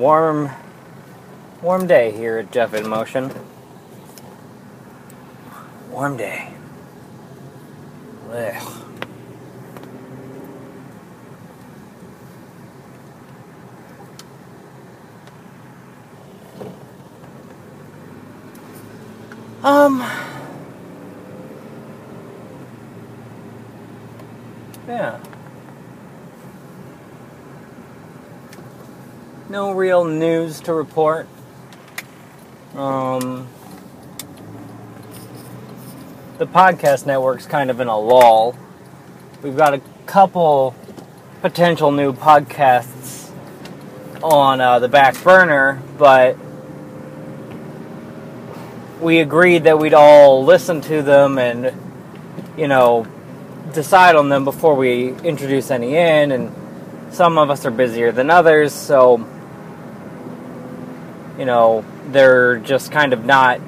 warm, warm day here at Jeff in Motion. Warm day. Um. Yeah. No real news to report. Um, the podcast network's kind of in a lull. We've got a couple potential new podcasts on uh, the back burner, but we agreed that we'd all listen to them and, you know, decide on them before we introduce any in, and some of us are busier than others, so know they're just kind of not.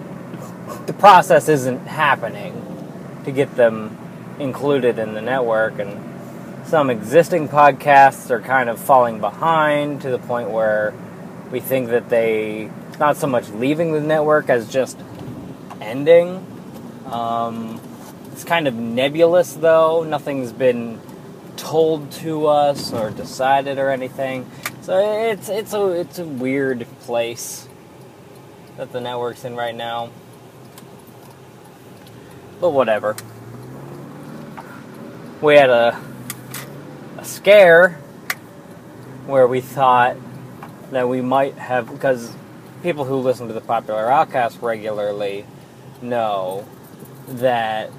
The process isn't happening to get them included in the network, and some existing podcasts are kind of falling behind to the point where we think that they not so much leaving the network as just ending. Um, it's kind of nebulous, though. Nothing's been told to us or decided or anything. So it's it's a it's a weird place that the network's in right now. But whatever. We had a a scare where we thought that we might have because people who listen to the popular outcast regularly know that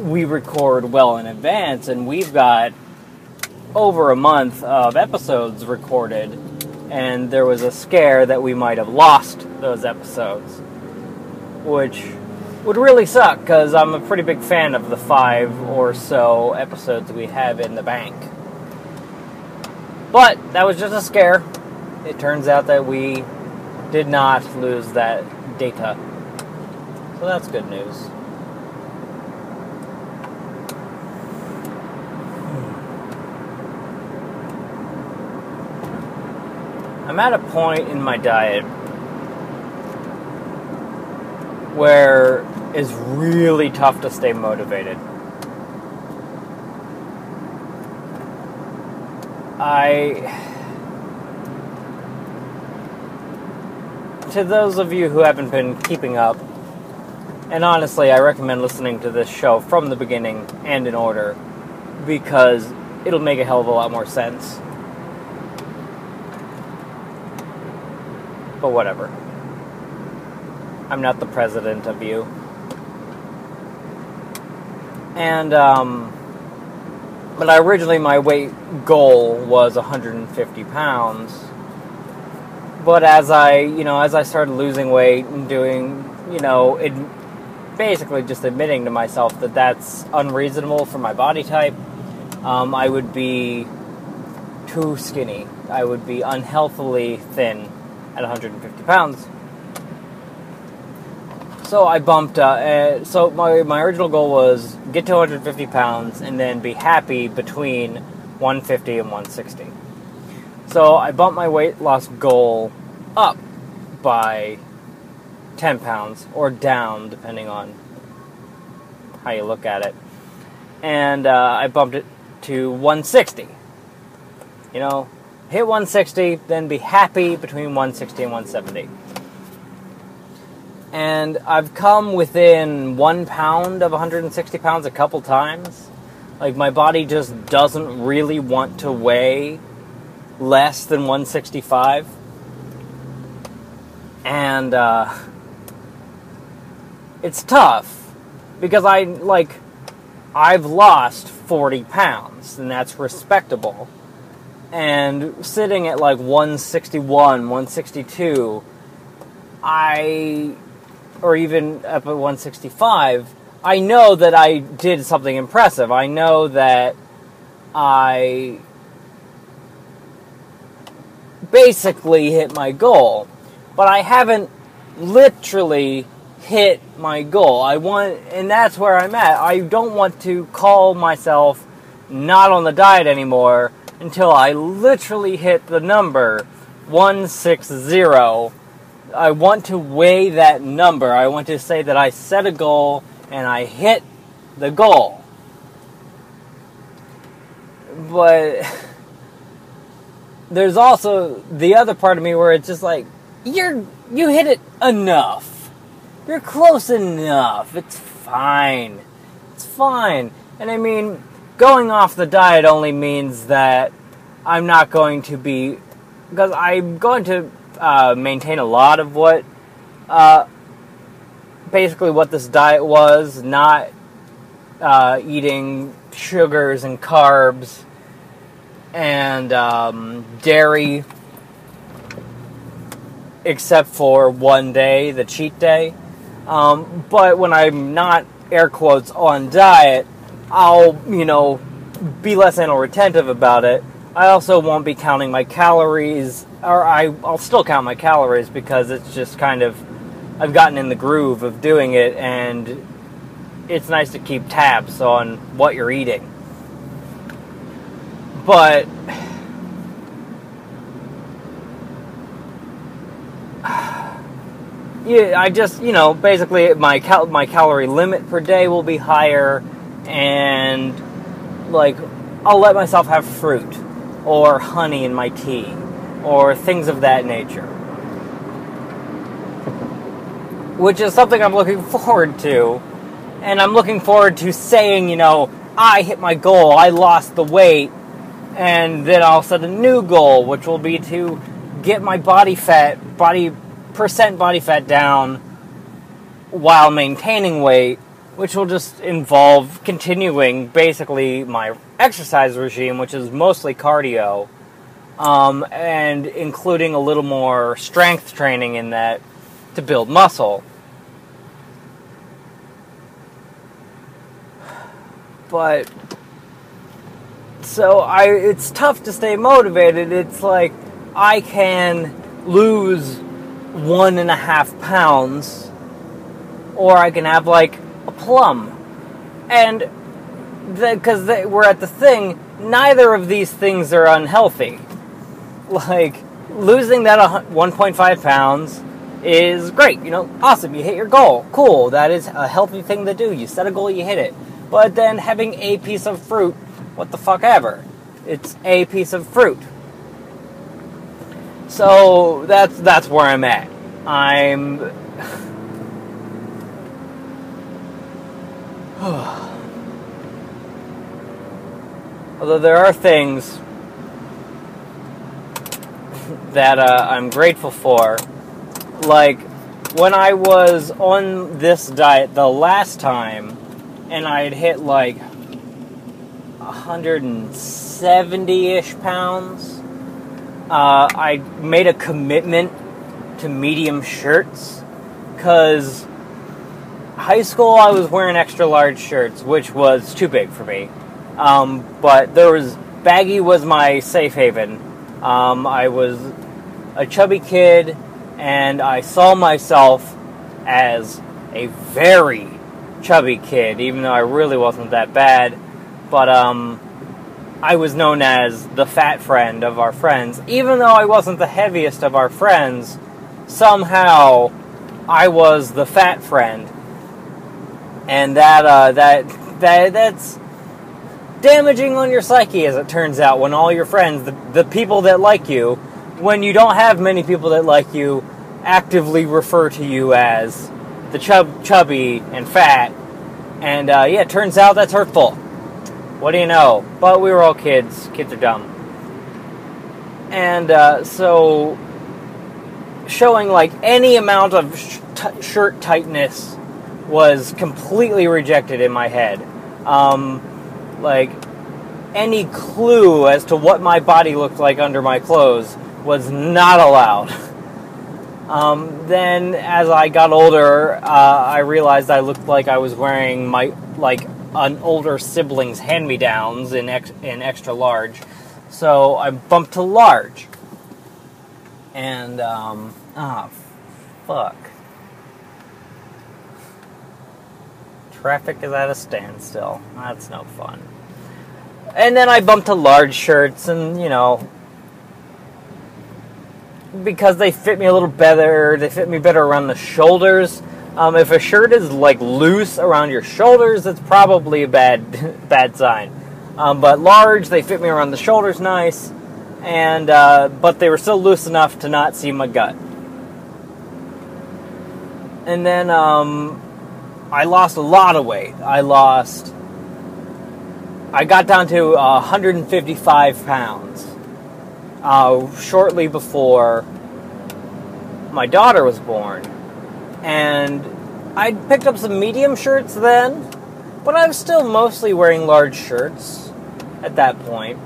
we record well in advance, and we've got over a month of episodes recorded, and there was a scare that we might have lost those episodes, which would really suck because I'm a pretty big fan of the five or so episodes we have in the bank. But that was just a scare. It turns out that we did not lose that data. So that's good news. I'm at a point in my diet where it's really tough to stay motivated. I. To those of you who haven't been keeping up, and honestly, I recommend listening to this show from the beginning and in order because it'll make a hell of a lot more sense. But whatever. I'm not the president of you. And, um, but I originally, my weight goal was 150 pounds. But as I, you know, as I started losing weight and doing, you know, it, basically just admitting to myself that that's unreasonable for my body type, um, I would be too skinny. I would be unhealthily thin at 150 pounds. So I bumped. Uh, uh, so my my original goal was get to 150 pounds and then be happy between 150 and 160. So I bumped my weight loss goal up by 10 pounds or down depending on how you look at it. And uh, I bumped it to 160. You know, hit 160, then be happy between 160 and 170. And I've come within one pound of 160 pounds a couple times. Like, my body just doesn't really want to weigh less than 165. And, uh, it's tough because I, like, I've lost 40 pounds, and that's respectable and sitting at like 161, 162, I, or even up at 165, I know that I did something impressive. I know that I basically hit my goal, but I haven't literally hit my goal. I want, and that's where I'm at. I don't want to call myself not on the diet anymore until I literally hit the number 160. I want to weigh that number. I want to say that I set a goal and I hit the goal. But there's also the other part of me where it's just like you're you hit it enough. You're close enough. It's fine. It's fine. And I mean, going off the diet only means that I'm not going to be because I'm going to uh, maintain a lot of what uh, basically what this diet was, not uh, eating sugars and carbs and um, dairy, except for one day, the cheat day. Um, but when I'm not air quotes on diet, I'll you know be less anal retentive about it. I also won't be counting my calories, or I, I'll still count my calories because it's just kind of I've gotten in the groove of doing it, and it's nice to keep tabs on what you're eating. But yeah, I just you know basically my cal- my calorie limit per day will be higher, and like I'll let myself have fruit or honey in my tea or things of that nature, which is something I'm looking forward to, and I'm looking forward to saying you know I hit my goal, I lost the weight, and then I'll set a new goal, which will be to get my body fat body percent body fat down while maintaining weight, which will just involve continuing basically my exercise regime, which is mostly cardio, um, and including a little more strength training in that to build muscle. But so I it's tough to stay motivated. It's like I can lose one and a half pounds, or I can have like plum. And because we're at the thing, neither of these things are unhealthy. Like losing that 1.5 pounds is great. You know, awesome. You hit your goal. Cool. That is a healthy thing to do. You set a goal, you hit it. But then having a piece of fruit, what the fuck ever. It's a piece of fruit. So that's that's where I'm at. I'm Although there are things that uh, I'm grateful for, like when I was on this diet the last time, and I had hit like 170 ish pounds uh, I made a commitment to medium shirts because high school I was wearing extra large shirts, which was too big for me. Um, but there was baggy was my safe haven. Um, I was a chubby kid, and I saw myself as a very chubby kid, even though I really wasn't that bad. But um, I was known as the fat friend of our friends. Even though I wasn't the heaviest of our friends, somehow I was the fat friend. And that uh, that that that's damaging on your psyche as it turns out when all your friends, the, the people that like you, when you don't have many people that like you, actively refer to you as the chub chubby and fat. And uh, yeah, it turns out that's hurtful. What do you know? But we were all kids. Kids are dumb. And uh, so, showing like any amount of sh- t- shirt tightness was completely rejected in my head. Um, like, any clue as to what my body looked like under my clothes was not allowed. Um, then, as I got older, uh, I realized I looked like I was wearing my like an older sibling's hand-me-downs in ex- in extra large, so I bumped to large. And um, ah, fuck. Traffic is at a standstill. That's no fun. And then I bumped to large shirts, and you know, because they fit me a little better. They fit me better around the shoulders. Um, if a shirt is like loose around your shoulders, it's probably a bad bad sign. Um, but large, they fit me around the shoulders nice, and uh, but they were still loose enough to not see my gut. And then um, I lost a lot of weight. I lost. I got down to uh, 155 pounds uh, shortly before my daughter was born. And I picked up some medium shirts then, but I was still mostly wearing large shirts at that point.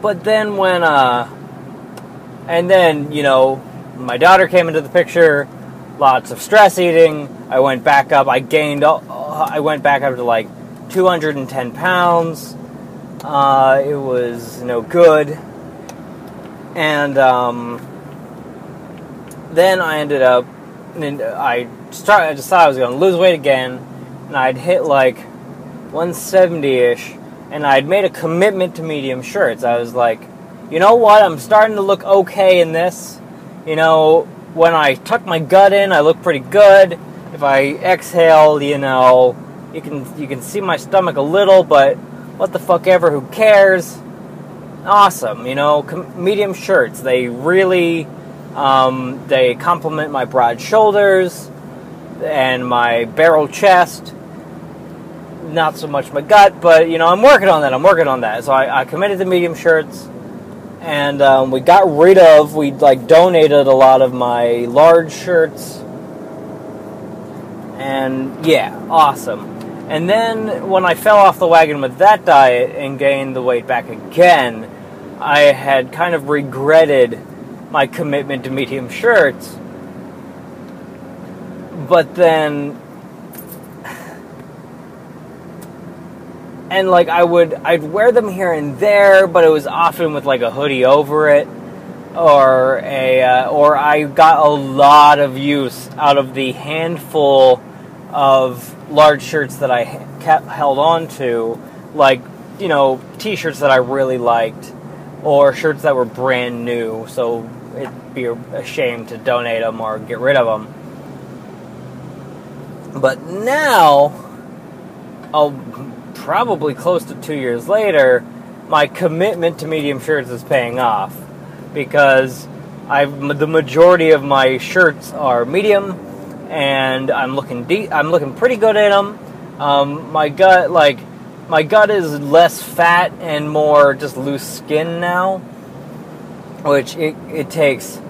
But then when, uh, and then, you know, my daughter came into the picture, lots of stress eating. I went back up, I gained, I went back up to like 210 pounds. Uh, it was no good. And um, then I ended up, I started, I decided I was going to lose weight again, and I'd hit like 170 ish, and I'd made a commitment to medium shirts. I was like, you know what, I'm starting to look okay in this. You know, when I tuck my gut in, I look pretty good. If I exhale, you know, you can you can see my stomach a little, but what the fuck ever, who cares? Awesome, you know, com- medium shirts. They really, um, they complement my broad shoulders and my barrel chest. Not so much my gut, but you know, I'm working on that. I'm working on that. So I, I committed to medium shirts, and um, we got rid of. We like donated a lot of my large shirts, and yeah, awesome. And then when I fell off the wagon with that diet and gained the weight back again, I had kind of regretted my commitment to medium shirts. But then and like I would I'd wear them here and there, but it was often with like a hoodie over it or a uh, or I got a lot of use out of the handful of large shirts that I kept held on to, like you know T-shirts that I really liked, or shirts that were brand new. So it'd be a shame to donate them or get rid of them. But now, oh, probably close to two years later, my commitment to medium shirts is paying off because I've the majority of my shirts are medium and I'm looking deep. I'm looking pretty good in them. Um, my gut, like, my gut is less fat and more just loose skin now, which it, it takes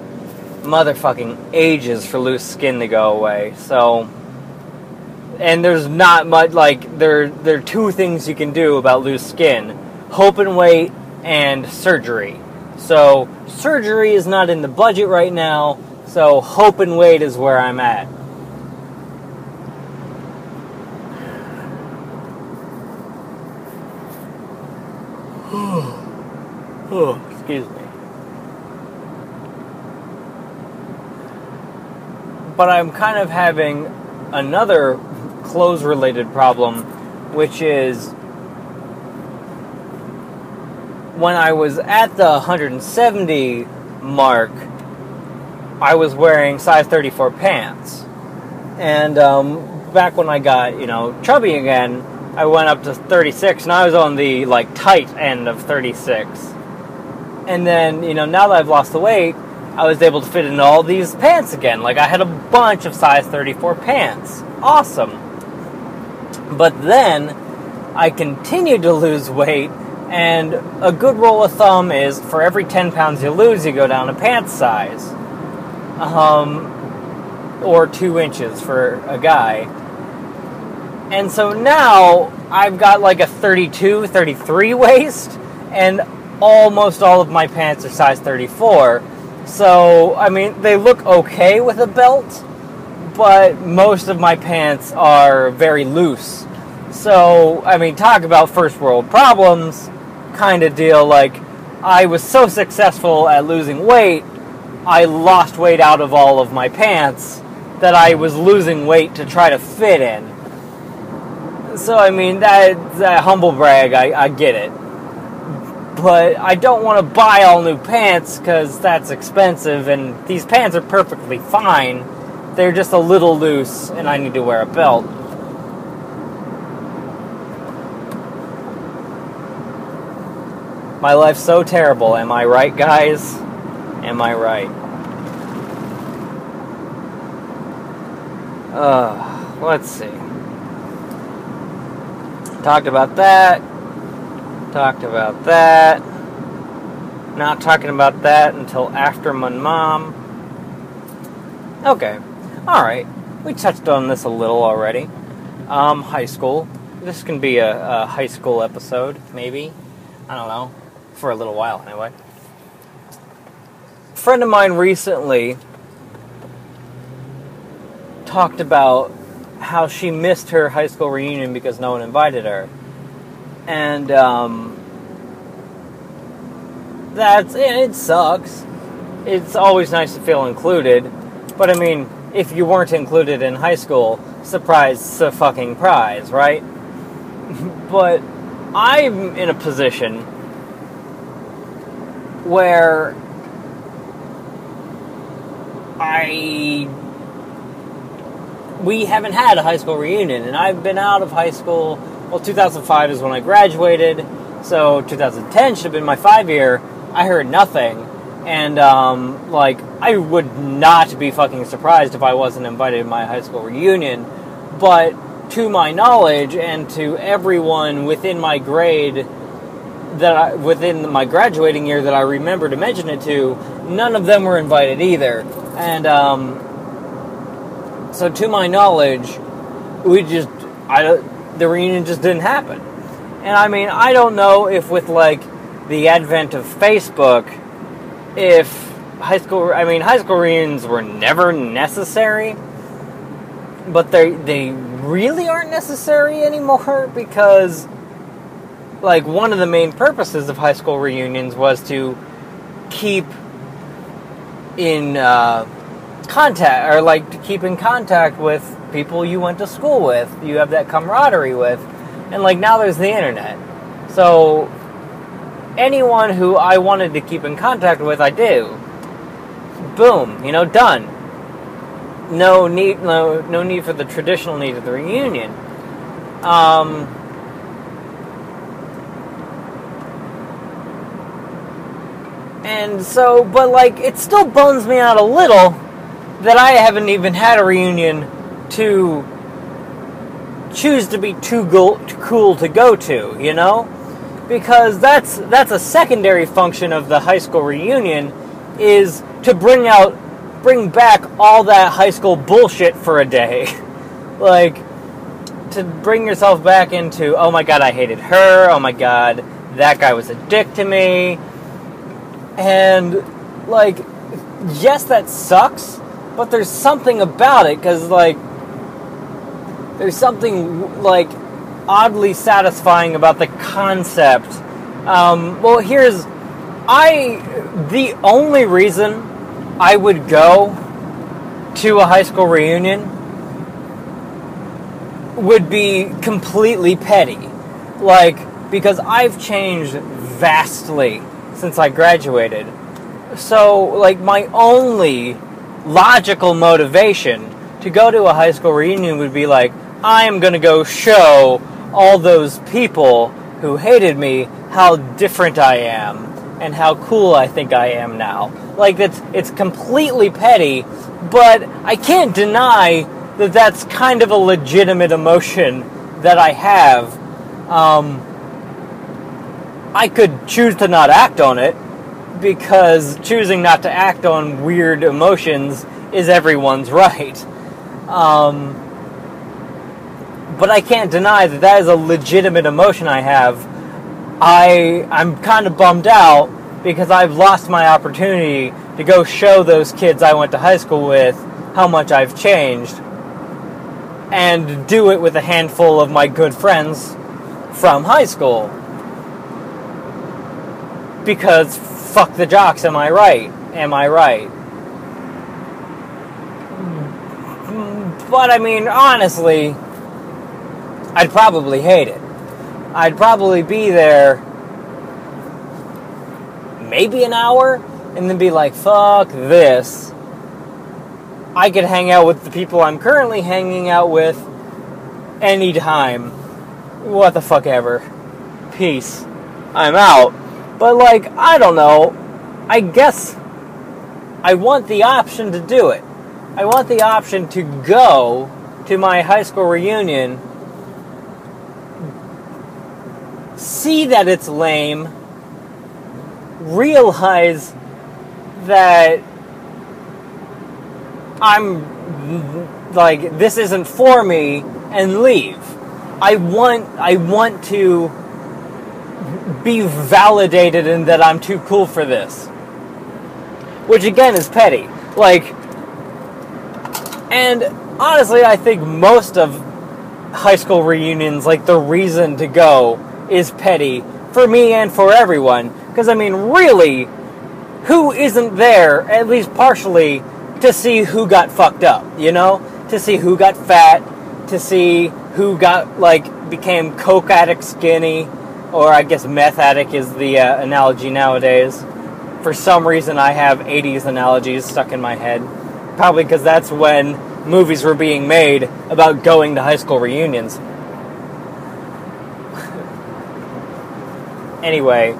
motherfucking ages for loose skin to go away. So, and there's not much like there. There are two things you can do about loose skin: hope and wait, and surgery. So, surgery is not in the budget right now. So, hope and wait is where I'm at. oh, excuse me. But I'm kind of having another clothes related problem, which is when I was at the 170 mark, I was wearing size 34 pants. And um, back when I got, you know, chubby again, I went up to 36, and I was on the like tight end of 36. And then, you know, now that I've lost the weight, I was able to fit in all these pants again. Like I had a bunch of size 34 pants. Awesome. But then I continued to lose weight, and a good rule of thumb is for every 10 pounds you lose, you go down a pants size. Um, or two inches for a guy. And so now I've got like a 32, 33 waist, and almost all of my pants are size 34. So, I mean, they look okay with a belt, but most of my pants are very loose. So, I mean, talk about first world problems kind of deal. Like, I was so successful at losing weight, I lost weight out of all of my pants that I was losing weight to try to fit in. So I mean that, that humble brag, I, I get it. but I don't want to buy all new pants because that's expensive, and these pants are perfectly fine. They're just a little loose, and I need to wear a belt. My life's so terrible, am I right, guys? Am I right? Uh, let's see. Talked about that. Talked about that. Not talking about that until after my mom. Okay. Alright. We touched on this a little already. Um, high school. This can be a, a high school episode, maybe. I don't know. For a little while, anyway. A friend of mine recently talked about how she missed her high school reunion because no one invited her. And, um, that's, it sucks. It's always nice to feel included. But I mean, if you weren't included in high school, surprise, a fucking prize, right? but I'm in a position where I we haven't had a high school reunion, and I've been out of high school. Well, 2005 is when I graduated, so 2010 should have been my five year. I heard nothing, and um, like I would not be fucking surprised if I wasn't invited to my high school reunion. But to my knowledge, and to everyone within my grade that I, within my graduating year that I remember to mention it to, none of them were invited either. And um, so, to my knowledge, we just I the reunion just didn't happen. And I mean, I don't know if with like the advent of Facebook, if high school I mean high school reunions were never necessary, but they they really aren't necessary anymore because like one of the main purposes of high school reunions was to keep in uh, contact or like to keep in contact with people you went to school with you have that camaraderie with and like now there's the internet. So anyone who i wanted to keep in contact with i do. Boom you know done. No need no no need for the traditional need of the reunion. Um and so but like it still bones me out a little that I haven't even had a reunion to choose to be too, go- too cool to go to, you know? Because that's that's a secondary function of the high school reunion is to bring out bring back all that high school bullshit for a day. like to bring yourself back into, oh my god, I hated her. Oh my god, that guy was a dick to me. And like yes, that sucks, but there's something about it because like there's something like oddly satisfying about the concept. Um, well here's i the only reason i would go to a high school reunion would be completely petty. Like because i've changed vastly since i graduated. So like my only logical motivation to go to a high school reunion would be like, I'm going to go show all those people who hated me how different I am and how cool I think I am now. Like it's it's completely petty, but I can't deny that that's kind of a legitimate emotion that I have. Um, I could choose to not act on it, because choosing not to act on weird emotions is everyone's right. Um, but I can't deny that that is a legitimate emotion I have. I I'm kind of bummed out because I've lost my opportunity to go show those kids I went to high school with how much I've changed and do it with a handful of my good friends from high school. Because fuck the jocks, am I right? Am I right? But I mean, honestly, I'd probably hate it. I'd probably be there maybe an hour, and then be like, fuck this. I could hang out with the people I'm currently hanging out with anytime. What the fuck ever. Peace. I'm out. But, like, I don't know. I guess I want the option to do it. I want the option to go to my high school reunion, see that it's lame, realize that I'm like this isn't for me and leave. I want I want to be validated in that I'm too cool for this. Which again is petty. Like and honestly I think most of high school reunions like the reason to go is petty for me and for everyone because I mean really who isn't there at least partially to see who got fucked up, you know? To see who got fat, to see who got, like, became coke addict skinny, or I guess meth addict is the uh, analogy nowadays. For some reason, I have 80s analogies stuck in my head. Probably because that's when movies were being made about going to high school reunions. Anyway,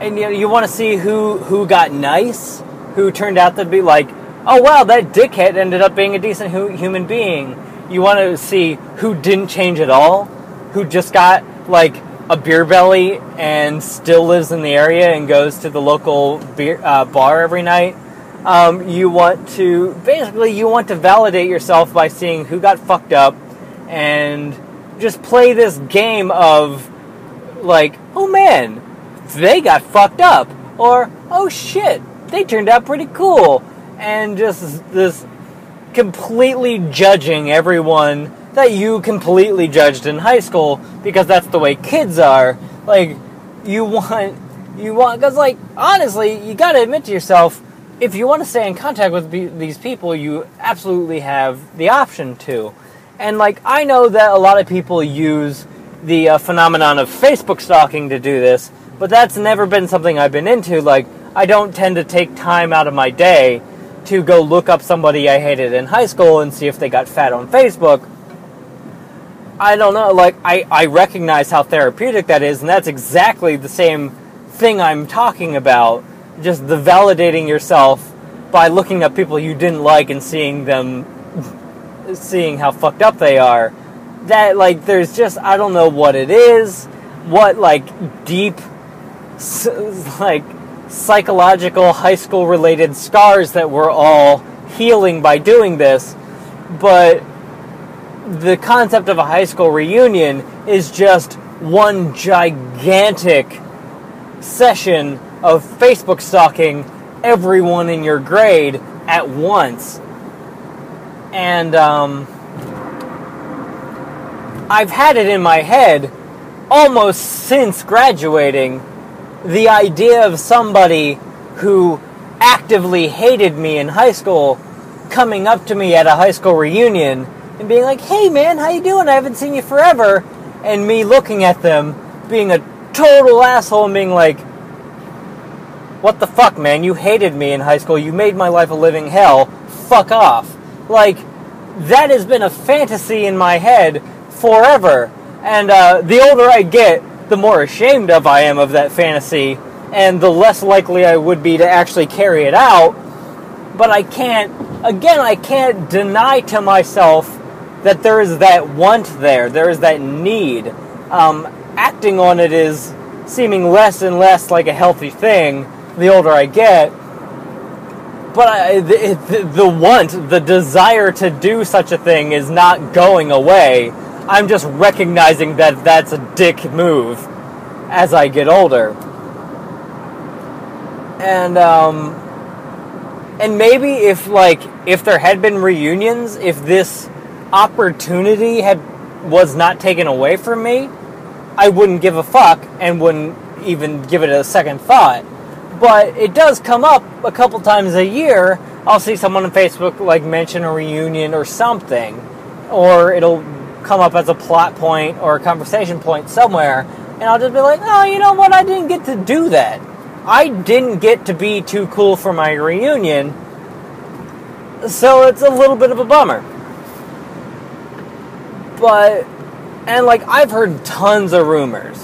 and you you want to see who who got nice, who turned out to be like, oh wow, that dickhead ended up being a decent hu- human being. You want to see who didn't change at all, who just got like a beer belly and still lives in the area and goes to the local beer uh, bar every night. Um, you want to basically you want to validate yourself by seeing who got fucked up and just play this game of like, oh man, they got fucked up, or oh shit, they turned out pretty cool, and just this completely judging everyone that you completely judged in high school because that's the way kids are. Like, you want, you want, because, like, honestly, you gotta admit to yourself, if you want to stay in contact with these people, you absolutely have the option to. And, like, I know that a lot of people use the uh, phenomenon of Facebook stalking to do this, but that's never been something I've been into. Like, I don't tend to take time out of my day to go look up somebody I hated in high school and see if they got fat on Facebook. I don't know, like, I, I recognize how therapeutic that is, and that's exactly the same thing I'm talking about. Just the validating yourself by looking at people you didn't like and seeing them, seeing how fucked up they are. That, like, there's just, I don't know what it is, what, like, deep like psychological high school related scars that we're all healing by doing this but the concept of a high school reunion is just one gigantic session of Facebook stalking everyone in your grade at once. And um, I've had it in my head almost since graduating the idea of somebody who actively hated me in high school coming up to me at a high school reunion and being like, "Hey man, how you doing? I haven't seen you forever." And me looking at them being a total asshole and being like, "What the fuck, man? You hated me in high school. You made my life a living hell. Fuck off." Like that has been a fantasy in my head forever. And uh, the older I get, the more ashamed of I am of that fantasy, and the less likely I would be to actually carry it out. But I can't, again, I can't deny to myself that there is that want there, there is that need. Um, acting on it is seeming less and less like a healthy thing the older I get. But I, the, the want, the desire to do such a thing is not going away I'm just recognizing that that's a dick move as I get older. And um and maybe if like if there had been reunions, if this opportunity had was not taken away from me, I wouldn't give a fuck and wouldn't even give it a second thought. But it does come up a couple times a year. I'll see someone on Facebook like mention a reunion or something, or it'll come up as a plot point or a conversation point somewhere, and I'll just be like, oh, you know what? I didn't get to do that. I didn't get to be too cool for my reunion, so it's a little bit of a bummer. But, and like, I've heard tons of rumors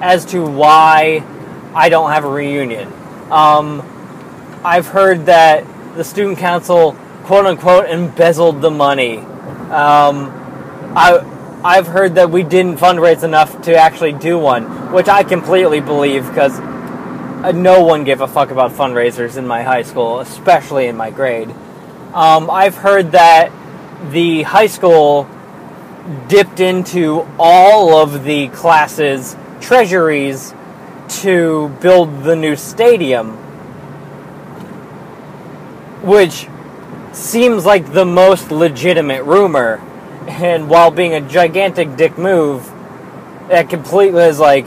as to why I don't have a reunion. Um, I've heard that the student council, quote unquote, embezzled the money. Um, I, I've heard that we didn't fundraise enough to actually do one, which I completely believe because no one gave a fuck about fundraisers in my high school, especially in my grade. Um, I've heard that the high school dipped into all of the classes' treasuries to build the new stadium, which seems like the most legitimate rumor. And while being a gigantic dick move, that completely is like.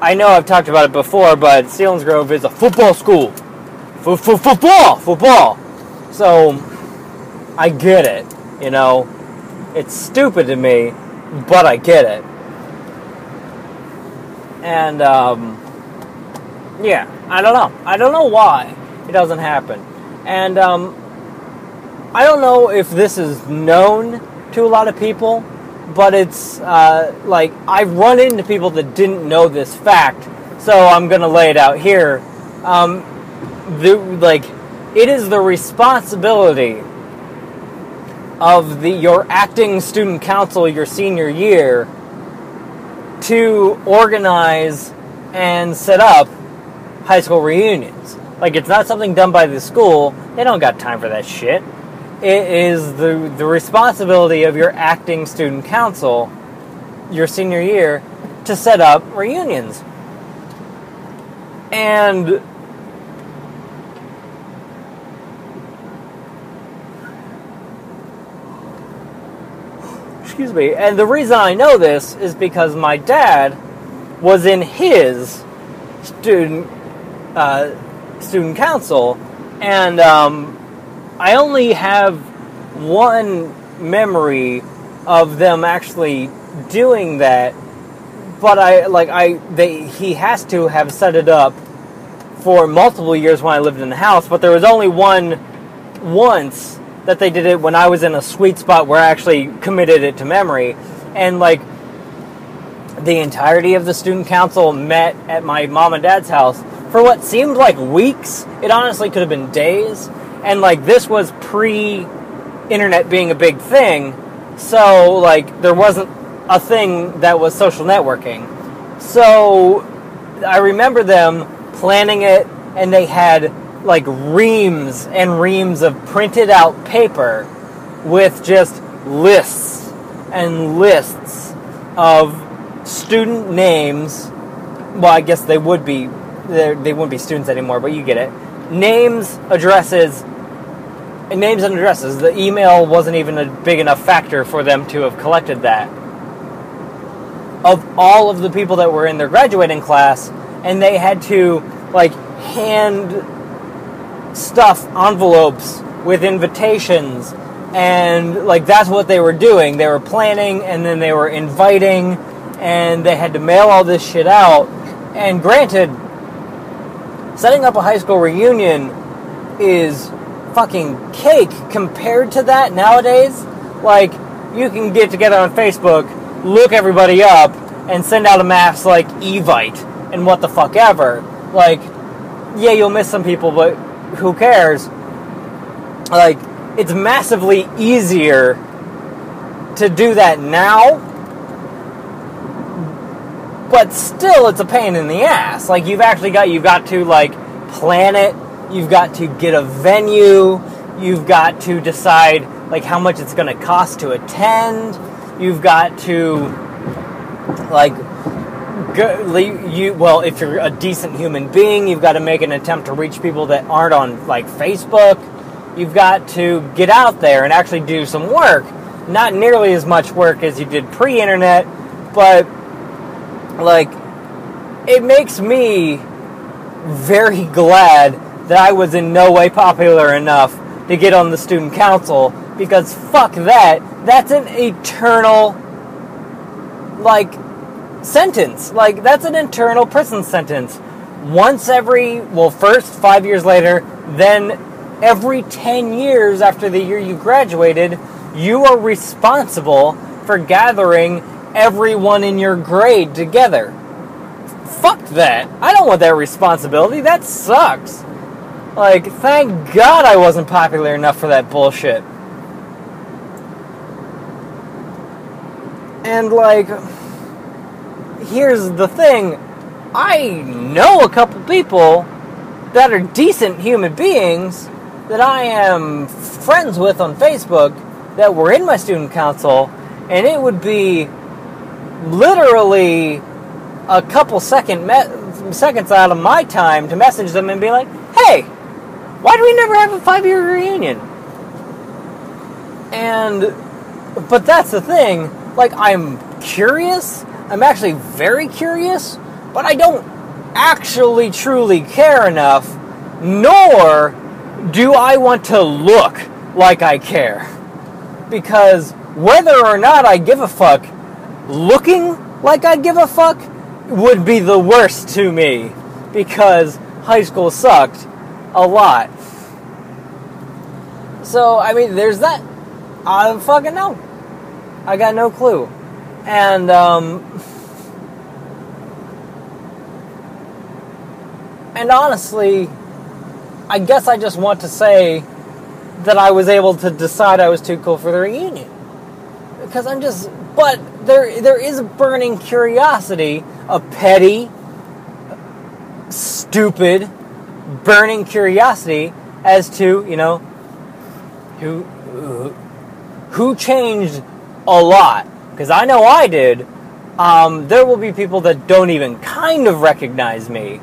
I know I've talked about it before, but Selinsgrove is a football school. Football! Football! So, I get it. You know, it's stupid to me, but I get it. And, um, yeah, I don't know. I don't know why it doesn't happen. And, um, I don't know if this is known to a lot of people, but it's, uh, like, I've run into people that didn't know this fact, so I'm gonna lay it out here. Um, the, like, it is the responsibility of the your acting student council your senior year to organize and set up high school reunions. Like it's not something done by the school. They don't got time for that shit. It is the the responsibility of your acting student council your senior year to set up reunions. And excuse me. And the reason I know this is because my dad was in his student uh, student council, and um, I only have one memory of them actually doing that. But I like I they he has to have set it up for multiple years when I lived in the house. But there was only one once that they did it when I was in a sweet spot where I actually committed it to memory. And like the entirety of the student council met at my mom and dad's house for what seemed like weeks. It honestly could have been days. And like this was pre internet being a big thing. So like there wasn't a thing that was social networking. So I remember them planning it and they had like reams and reams of printed out paper with just lists and lists of student names. Well, I guess they would be they wouldn't be students anymore, but you get it. Names, addresses, and names and addresses. The email wasn't even a big enough factor for them to have collected that. Of all of the people that were in their graduating class, and they had to like hand stuff envelopes with invitations. And like that's what they were doing. They were planning and then they were inviting and they had to mail all this shit out. And granted setting up a high school reunion is fucking cake compared to that nowadays. Like you can get together on facebook look everybody up and send out a mass like evite and what the fuck ever. Like yeah you'll miss some people but who cares? Like, it's massively easier to do that now, but still, it's a pain in the ass. Like, you've actually got, you've got to, like, plan it, you've got to get a venue, you've got to decide, like, how much it's going to cost to attend, you've got to, like, you well, if you're a decent human being, you've got to make an attempt to reach people that aren't on like Facebook. You've got to get out there and actually do some work. Not nearly as much work as you did pre-internet, but like it makes me very glad that I was in no way popular enough to get on the student council because fuck that. That's an eternal like sentence. Like that's an eternal prison sentence. Once every well, first 5 years later, then every 10 years after the year you graduated, you are responsible for gathering everyone in your grade together. Fuck that. I don't want that responsibility. That sucks. Like, thank God I wasn't popular enough for that bullshit. And, like, here's the thing I know a couple people that are decent human beings that I am friends with on Facebook that were in my student council, and it would be literally a couple second me- seconds out of my time to message them and be like, "Hey, why do we never have a five-year reunion?" And but that's the thing. Like, I'm curious. I'm actually very curious, but I don't actually truly care enough, nor do I want to look like I care. Because whether or not I give a fuck, looking like I give a fuck would be the worst to me. Because high school sucked a lot. So, I mean, there's that. I don't fucking know. I got no clue. And, um, and honestly, I guess I just want to say that I was able to decide I was too cool for the reunion. Because I'm just, but there, there is a burning curiosity, a petty, stupid, burning curiosity as to, you know, who, who changed a lot. Because I know I did. Um, there will be people that don't even kind of recognize me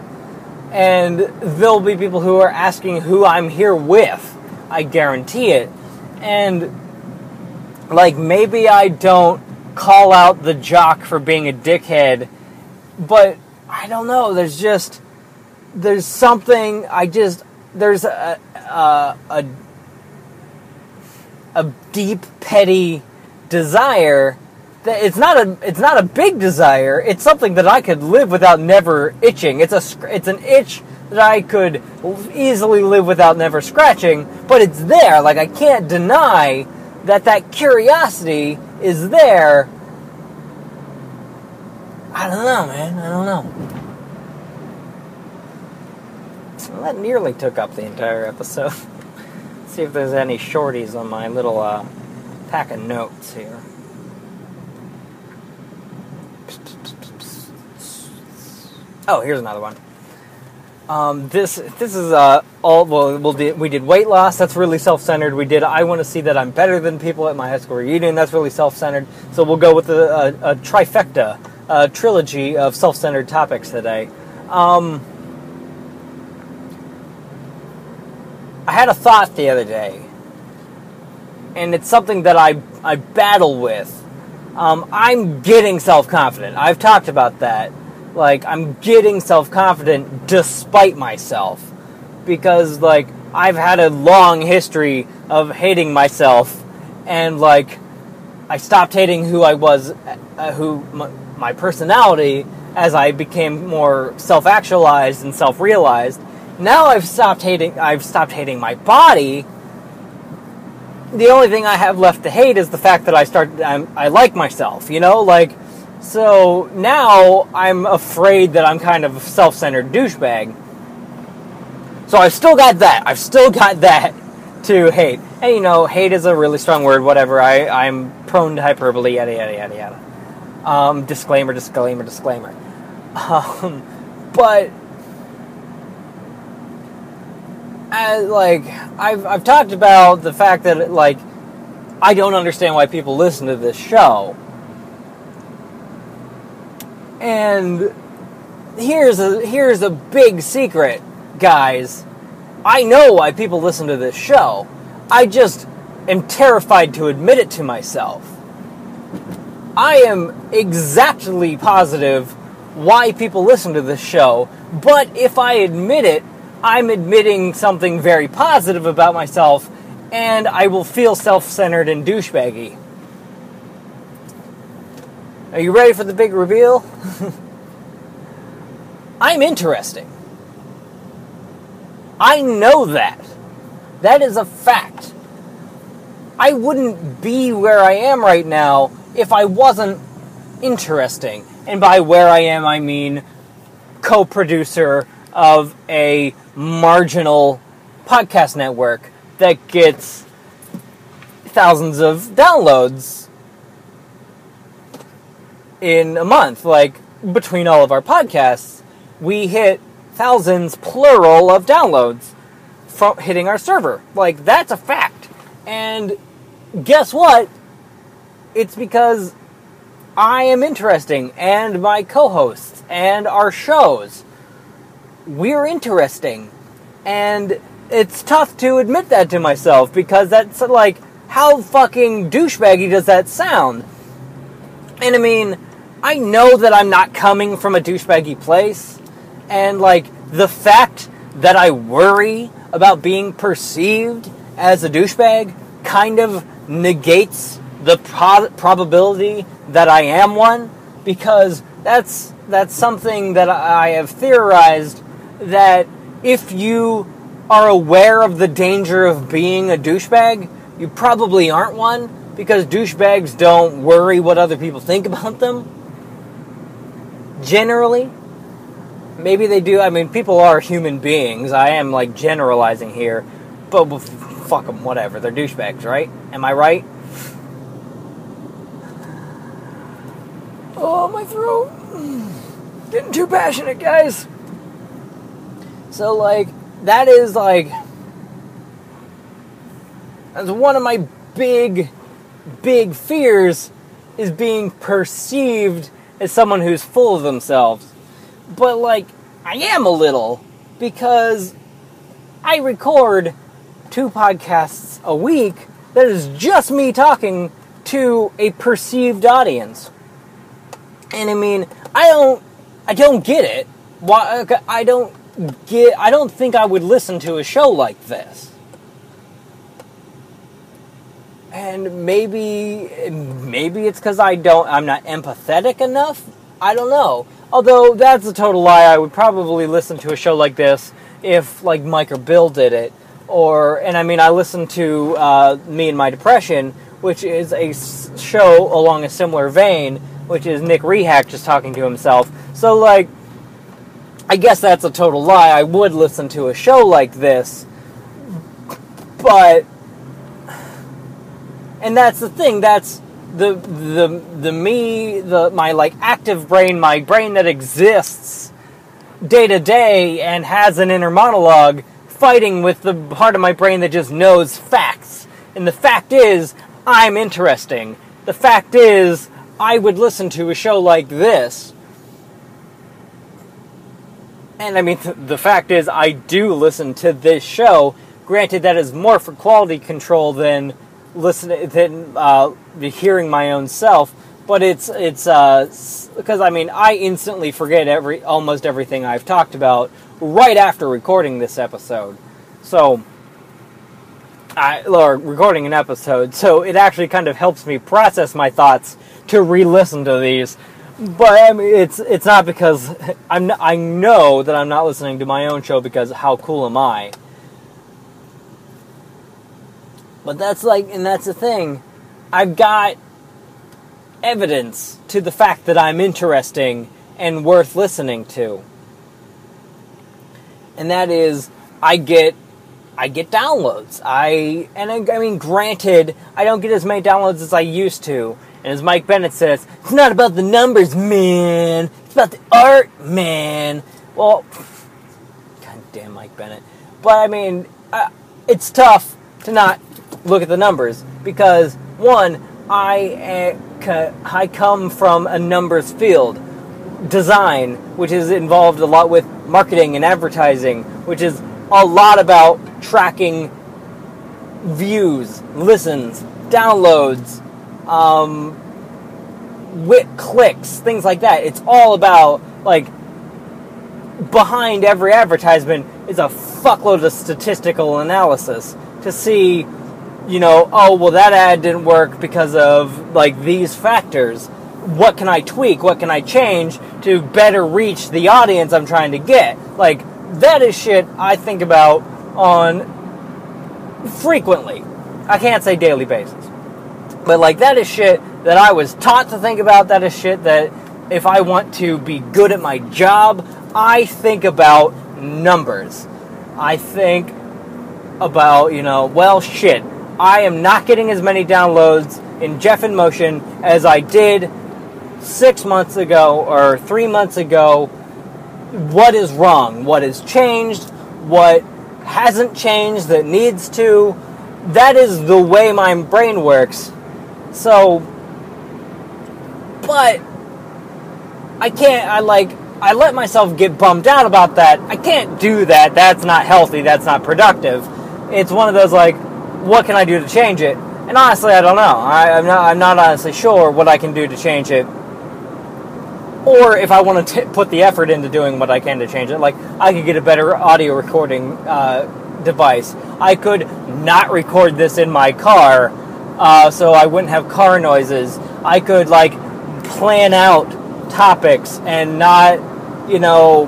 and there'll be people who are asking who I'm here with. I guarantee it. And like maybe I don't call out the jock for being a dickhead, but I don't know. There's just there's something I just there's a a, a, a deep petty desire it's not a it's not a big desire. It's something that I could live without never itching. It's a it's an itch that I could easily live without never scratching, but it's there. Like I can't deny that that curiosity is there. I don't know, man. I don't know. Well, that nearly took up the entire episode. see if there's any shorties on my little uh, pack of notes here. Oh, here's another one. Um, this this is uh, all well, we'll do, we did weight loss. That's really self-centered. We did I want to see that I'm better than people at my high school reunion. That's really self-centered. So we'll go with a, a, a trifecta, a trilogy of self-centered topics today. Um, I had a thought the other day, and it's something that I I battle with. Um, I'm getting self-confident. I've talked about that like I'm getting self-confident despite myself. Because like I've had a long history of hating myself. And like I stopped hating who I was uh, who my, my personality as I became more self-actualized and self-realized. Now I've stopped hating I've stopped hating my body. The only thing I have left to hate is the fact that I start I'm, I like myself you know? Like so now I'm afraid that I'm kind of a self centered douchebag. So I've still got that. I've still got that to hate. And you know, hate is a really strong word, whatever. I, I'm prone to hyperbole, yada, yada, yada, yada. Um, disclaimer, disclaimer, disclaimer. Um, but, as, like, I've, I've talked about the fact that, like, I don't understand why people listen to this show. And here's a here's a big secret, guys. I know why people listen to this show. I just am terrified to admit it to myself. I am exactly positive why people listen to this show, but if I admit it, I'm admitting something very positive about myself, and I will feel self centered and douchebaggy. Are you ready for the big reveal? I'm interesting. I know that. That is a fact. I wouldn't be where I am right now if I wasn't interesting. And by where I am, I mean co producer of a marginal podcast network that gets thousands of downloads in a month. Like, between all of our podcasts, we hit thousands, plural, of downloads from hitting our server. Like, that's a fact. And guess what? It's because I am interesting, and my co hosts, and our shows. We're interesting. And it's tough to admit that to myself because that's like, how fucking douchebaggy does that sound? And I mean, I know that I'm not coming from a douchebaggy place, and like, the fact that I worry about being perceived as a douchebag kind of negates the pro- probability that I am one because that's that's something that I have theorized that if you are aware of the danger of being a douchebag, you probably aren't one because douchebags don't worry what other people think about them. Generally, maybe they do. I mean, people are human beings. I am like generalizing here, but fuck them, whatever. They're douchebags, right? Am I right? Oh, my throat. Getting too passionate, guys. So, like, that is like. That's one of my big, big fears is being perceived as someone who's full of themselves. But, like, I am a little because I record two podcasts a week that is just me talking to a perceived audience. And I mean, I don't, I don't get it. Why? I don't get. I don't think I would listen to a show like this. And maybe, maybe it's because I don't. I'm not empathetic enough. I don't know. Although that's a total lie. I would probably listen to a show like this if, like, Mike or Bill did it. Or, and I mean, I listened to uh, Me and My Depression, which is a show along a similar vein which is Nick Rehack just talking to himself. So, like, I guess that's a total lie. I would listen to a show like this, but, and that's the thing. That's the the the me, the my like active brain, my brain that exists day to day and has an inner monologue, fighting with the part of my brain that just knows facts. And the fact is, I'm interesting. The fact is, I would listen to a show like this. And I mean, th- the fact is, I do listen to this show. Granted, that is more for quality control than listening than uh, hearing my own self. But it's it's because uh, I mean, I instantly forget every almost everything I've talked about right after recording this episode. So I, or recording an episode, so it actually kind of helps me process my thoughts to re-listen to these. But I mean, it's it's not because I'm I know that I'm not listening to my own show because how cool am I? But that's like, and that's the thing. I've got evidence to the fact that I'm interesting and worth listening to. And that is, I get I get downloads. I and I, I, mean, granted, I don't get as many downloads as I used to. And as Mike Bennett says, it's not about the numbers, man. It's about the art, man. Well, god damn Mike Bennett. But I mean, uh, it's tough to not look at the numbers because one, I uh, I come from a numbers field, design, which is involved a lot with marketing and advertising, which is a lot about tracking views, listens, downloads, um, clicks, things like that. It's all about like behind every advertisement is a fuckload of statistical analysis to see you know, oh, well, that ad didn't work because of like these factors. What can I tweak? What can I change to better reach the audience I'm trying to get? Like, that is shit I think about on frequently. I can't say daily basis. But, like, that is shit that I was taught to think about. That is shit that if I want to be good at my job, I think about numbers. I think about, you know, well, shit, I am not getting as many downloads in Jeff in Motion as I did six months ago or three months ago. What is wrong? What has changed? What hasn't changed that needs to? That is the way my brain works. So, but I can't, I like, I let myself get bummed out about that. I can't do that. That's not healthy. That's not productive. It's one of those like, what can I do to change it? And honestly, I don't know. I, am not. I'm not honestly sure what I can do to change it, or if I want to put the effort into doing what I can to change it. Like I could get a better audio recording uh, device. I could not record this in my car, uh, so I wouldn't have car noises. I could like plan out topics and not, you know,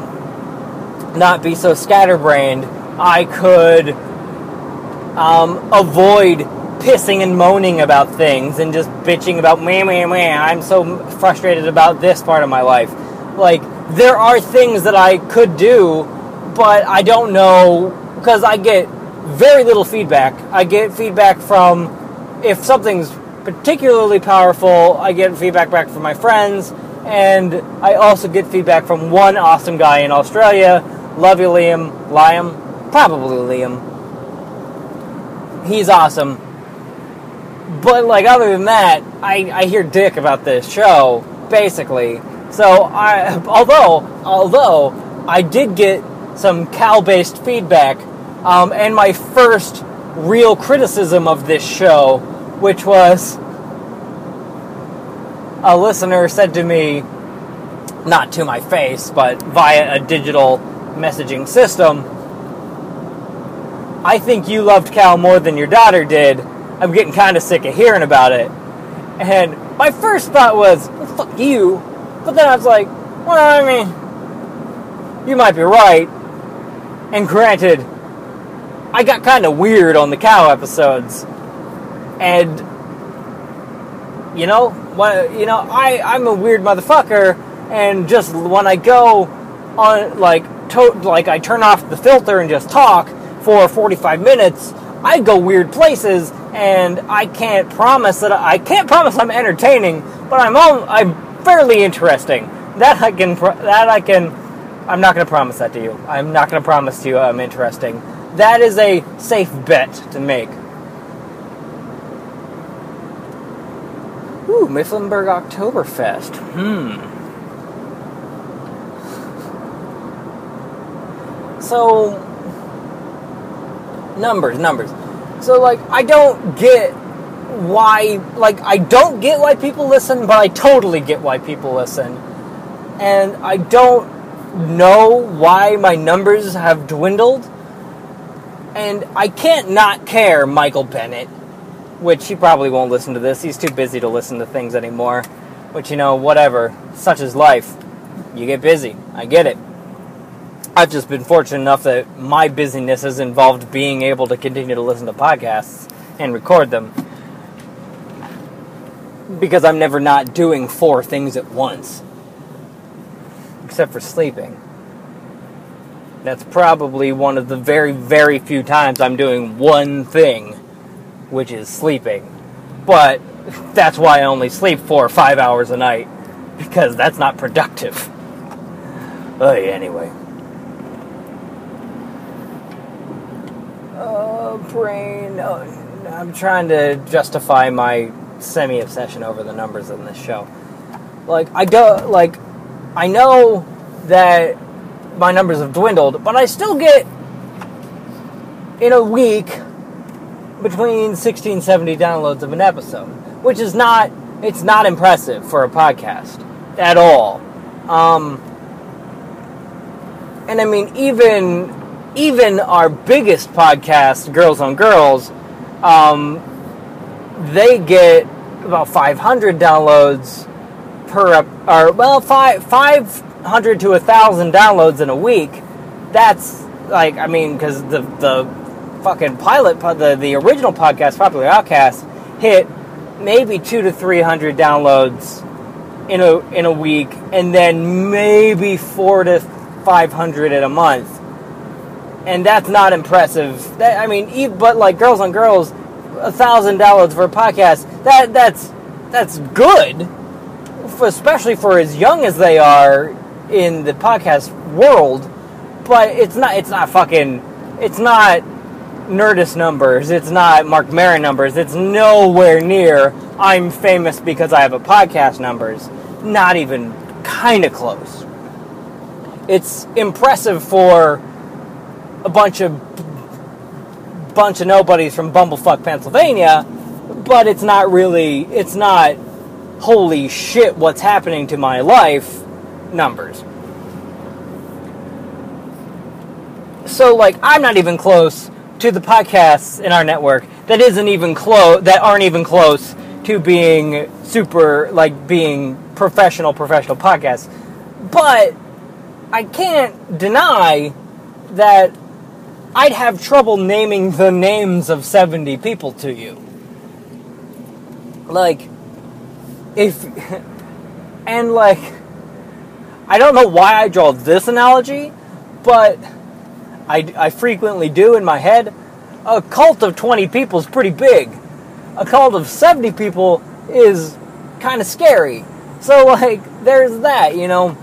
not be so scatterbrained. I could um, avoid pissing and moaning about things and just bitching about me, me, me. I'm so frustrated about this part of my life. Like, there are things that I could do, but I don't know because I get very little feedback. I get feedback from if something's particularly powerful, I get feedback back from my friends, and I also get feedback from one awesome guy in Australia. Love you, Liam. Liam? Probably Liam he's awesome. But like other than that, I, I hear dick about this show basically. So I although although I did get some Cal based feedback, um, and my first real criticism of this show, which was a listener said to me, not to my face, but via a digital messaging system I think you loved Cal more than your daughter did. I'm getting kind of sick of hearing about it. And my first thought was, well, fuck you. But then I was like, well, I mean, you might be right. And granted, I got kind of weird on the cow episodes. And, you know, what, you know, I, I'm a weird motherfucker. And just when I go on, like, to, like I turn off the filter and just talk, for 45 minutes, I go weird places, and I can't promise that I, I can't promise I'm entertaining, but I'm all, I'm fairly interesting. That I can that I can. I'm not going to promise that to you. I'm not going to promise to you I'm interesting. That is a safe bet to make. Ooh, Mifflinburg Oktoberfest. Hmm. So, numbers, numbers. So like I don't get why like I don't get why people listen, but I totally get why people listen. And I don't know why my numbers have dwindled. And I can't not care Michael Bennett, which he probably won't listen to this. He's too busy to listen to things anymore. Which you know, whatever. Such is life. You get busy. I get it. I've just been fortunate enough that my busyness has involved being able to continue to listen to podcasts and record them. Because I'm never not doing four things at once. Except for sleeping. That's probably one of the very, very few times I'm doing one thing, which is sleeping. But that's why I only sleep four or five hours a night, because that's not productive. Anyway. Brain. Oh, I'm trying to justify my semi obsession over the numbers in this show. Like I do, like I know that my numbers have dwindled, but I still get in a week between 60 and 70 downloads of an episode, which is not it's not impressive for a podcast at all. Um, and I mean, even even our biggest podcast, Girls on Girls, um, they get about 500 downloads per or well five 500 to a thousand downloads in a week. That's like i mean because the the fucking pilot the the original podcast popular outcast hit maybe two to three hundred downloads in a in a week and then maybe four to 500 in a month and that's not impressive. That, i mean e- but like girls on girls a thousand downloads for a podcast that that's that's good. Especially for as young as they are in the podcast world. But it's not it's not fucking it's not nerdist numbers. It's not Marc Maron numbers. It's nowhere near i'm famous because i have a podcast numbers. Not even kind of close. It's impressive for a bunch of bunch of nobodies from bumblefuck pennsylvania but it's not really it's not holy shit what's happening to my life numbers. So like i'm not even close to the podcasts in our network that isn't even close that aren't even close to being super like being professional professional podcasts. But i can't deny that i'd have trouble naming the names of 70 people to you like if and like i don't know why i draw this analogy but I, I frequently do in my head. A cult of 20 people is pretty big. A cult of 70 people is kind of scary. So, like, there's that, you know.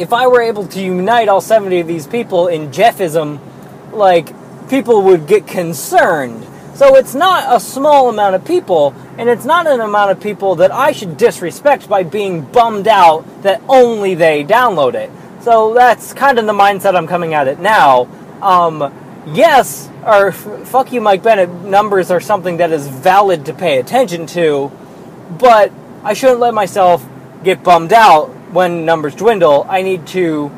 If I were able to unite all 70 of these people in Jeffism, like, people would get concerned. So, it's not a small amount of people, and it's not an amount of people that I should disrespect by being bummed out that only they download it. So that's kind of the mindset I'm coming at it now. Um, yes, or f- fuck you, Mike Bennett, numbers are something that is valid to pay attention to, but I shouldn't let myself get bummed out when numbers dwindle. I need to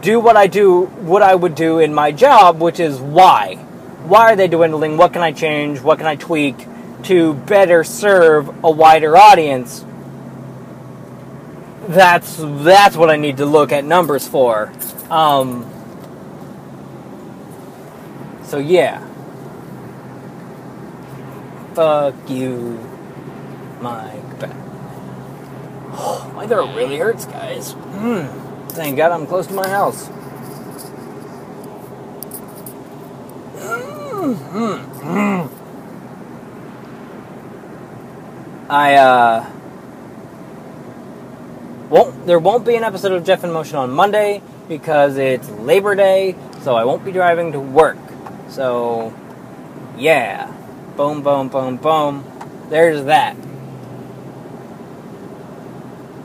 do what I do, what I would do in my job, which is why. Why are they dwindling? What can I change? What can I tweak to better serve a wider audience? that's that's what I need to look at numbers for. Um, so yeah, fuck you, Mike. Oh, my throat really hurts, guys. Hmm. Thank God I'm close to my house. Mm-hmm. I uh won't there won't be an episode of Jeff in Motion on Monday because it's Labor Day, so I won't be driving to work. So yeah. Boom boom boom boom. There's that.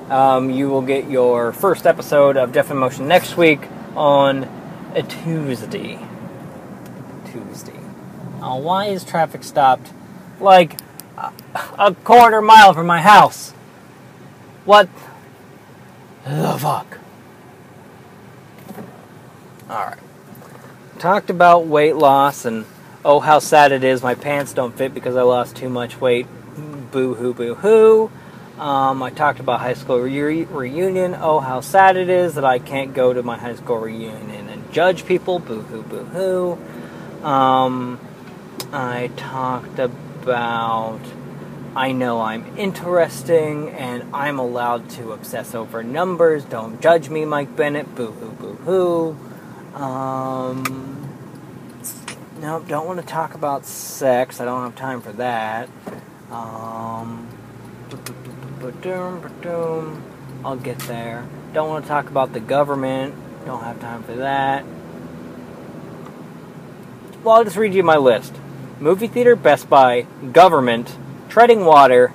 Um, you will get your first episode of Jeff in Motion next week on a Tuesday. Tuesday. Oh, why is traffic stopped like a- a quarter mile from my house? What the fuck? Alright. Talked about weight loss and oh, how sad it is my pants don't fit because I lost too much weight. Boo hoo, boo hoo. Um, I talked about high school re- reunion. Oh, how sad it is that I can't go to my high school reunion and judge people. Boo hoo, boo hoo. Um, I talked about I know I'm interesting and I'm allowed to obsess over numbers. Don't judge me, Mike Bennett. Boo hoo, boo hoo. Um, nope, don't want to talk about sex. I don't have time for that. Um, ba-doom, ba-doom. I'll get there. Don't want to talk about the government. Don't have time for that. Well, I'll just read you my list movie theater, Best Buy, government, treading water,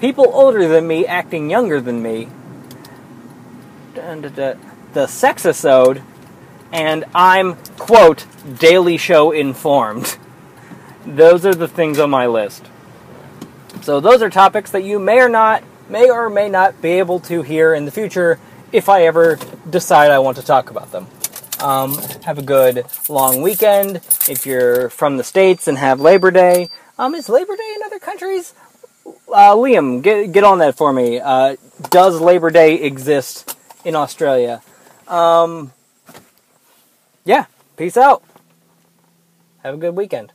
people older than me acting younger than me, the sexisode, and I'm, quote, Daily Show informed. Those are the things on my list. So those are topics that you may or not may or may not be able to hear in the future if I ever decide I want to talk about them. Um, have a good long weekend. If you're from the States and have Labor Day, um, is Labor Day in other countries? Uh, Liam, get, get on that for me. Uh, does Labor Day exist in Australia? Um, yeah, peace out. Have a good weekend.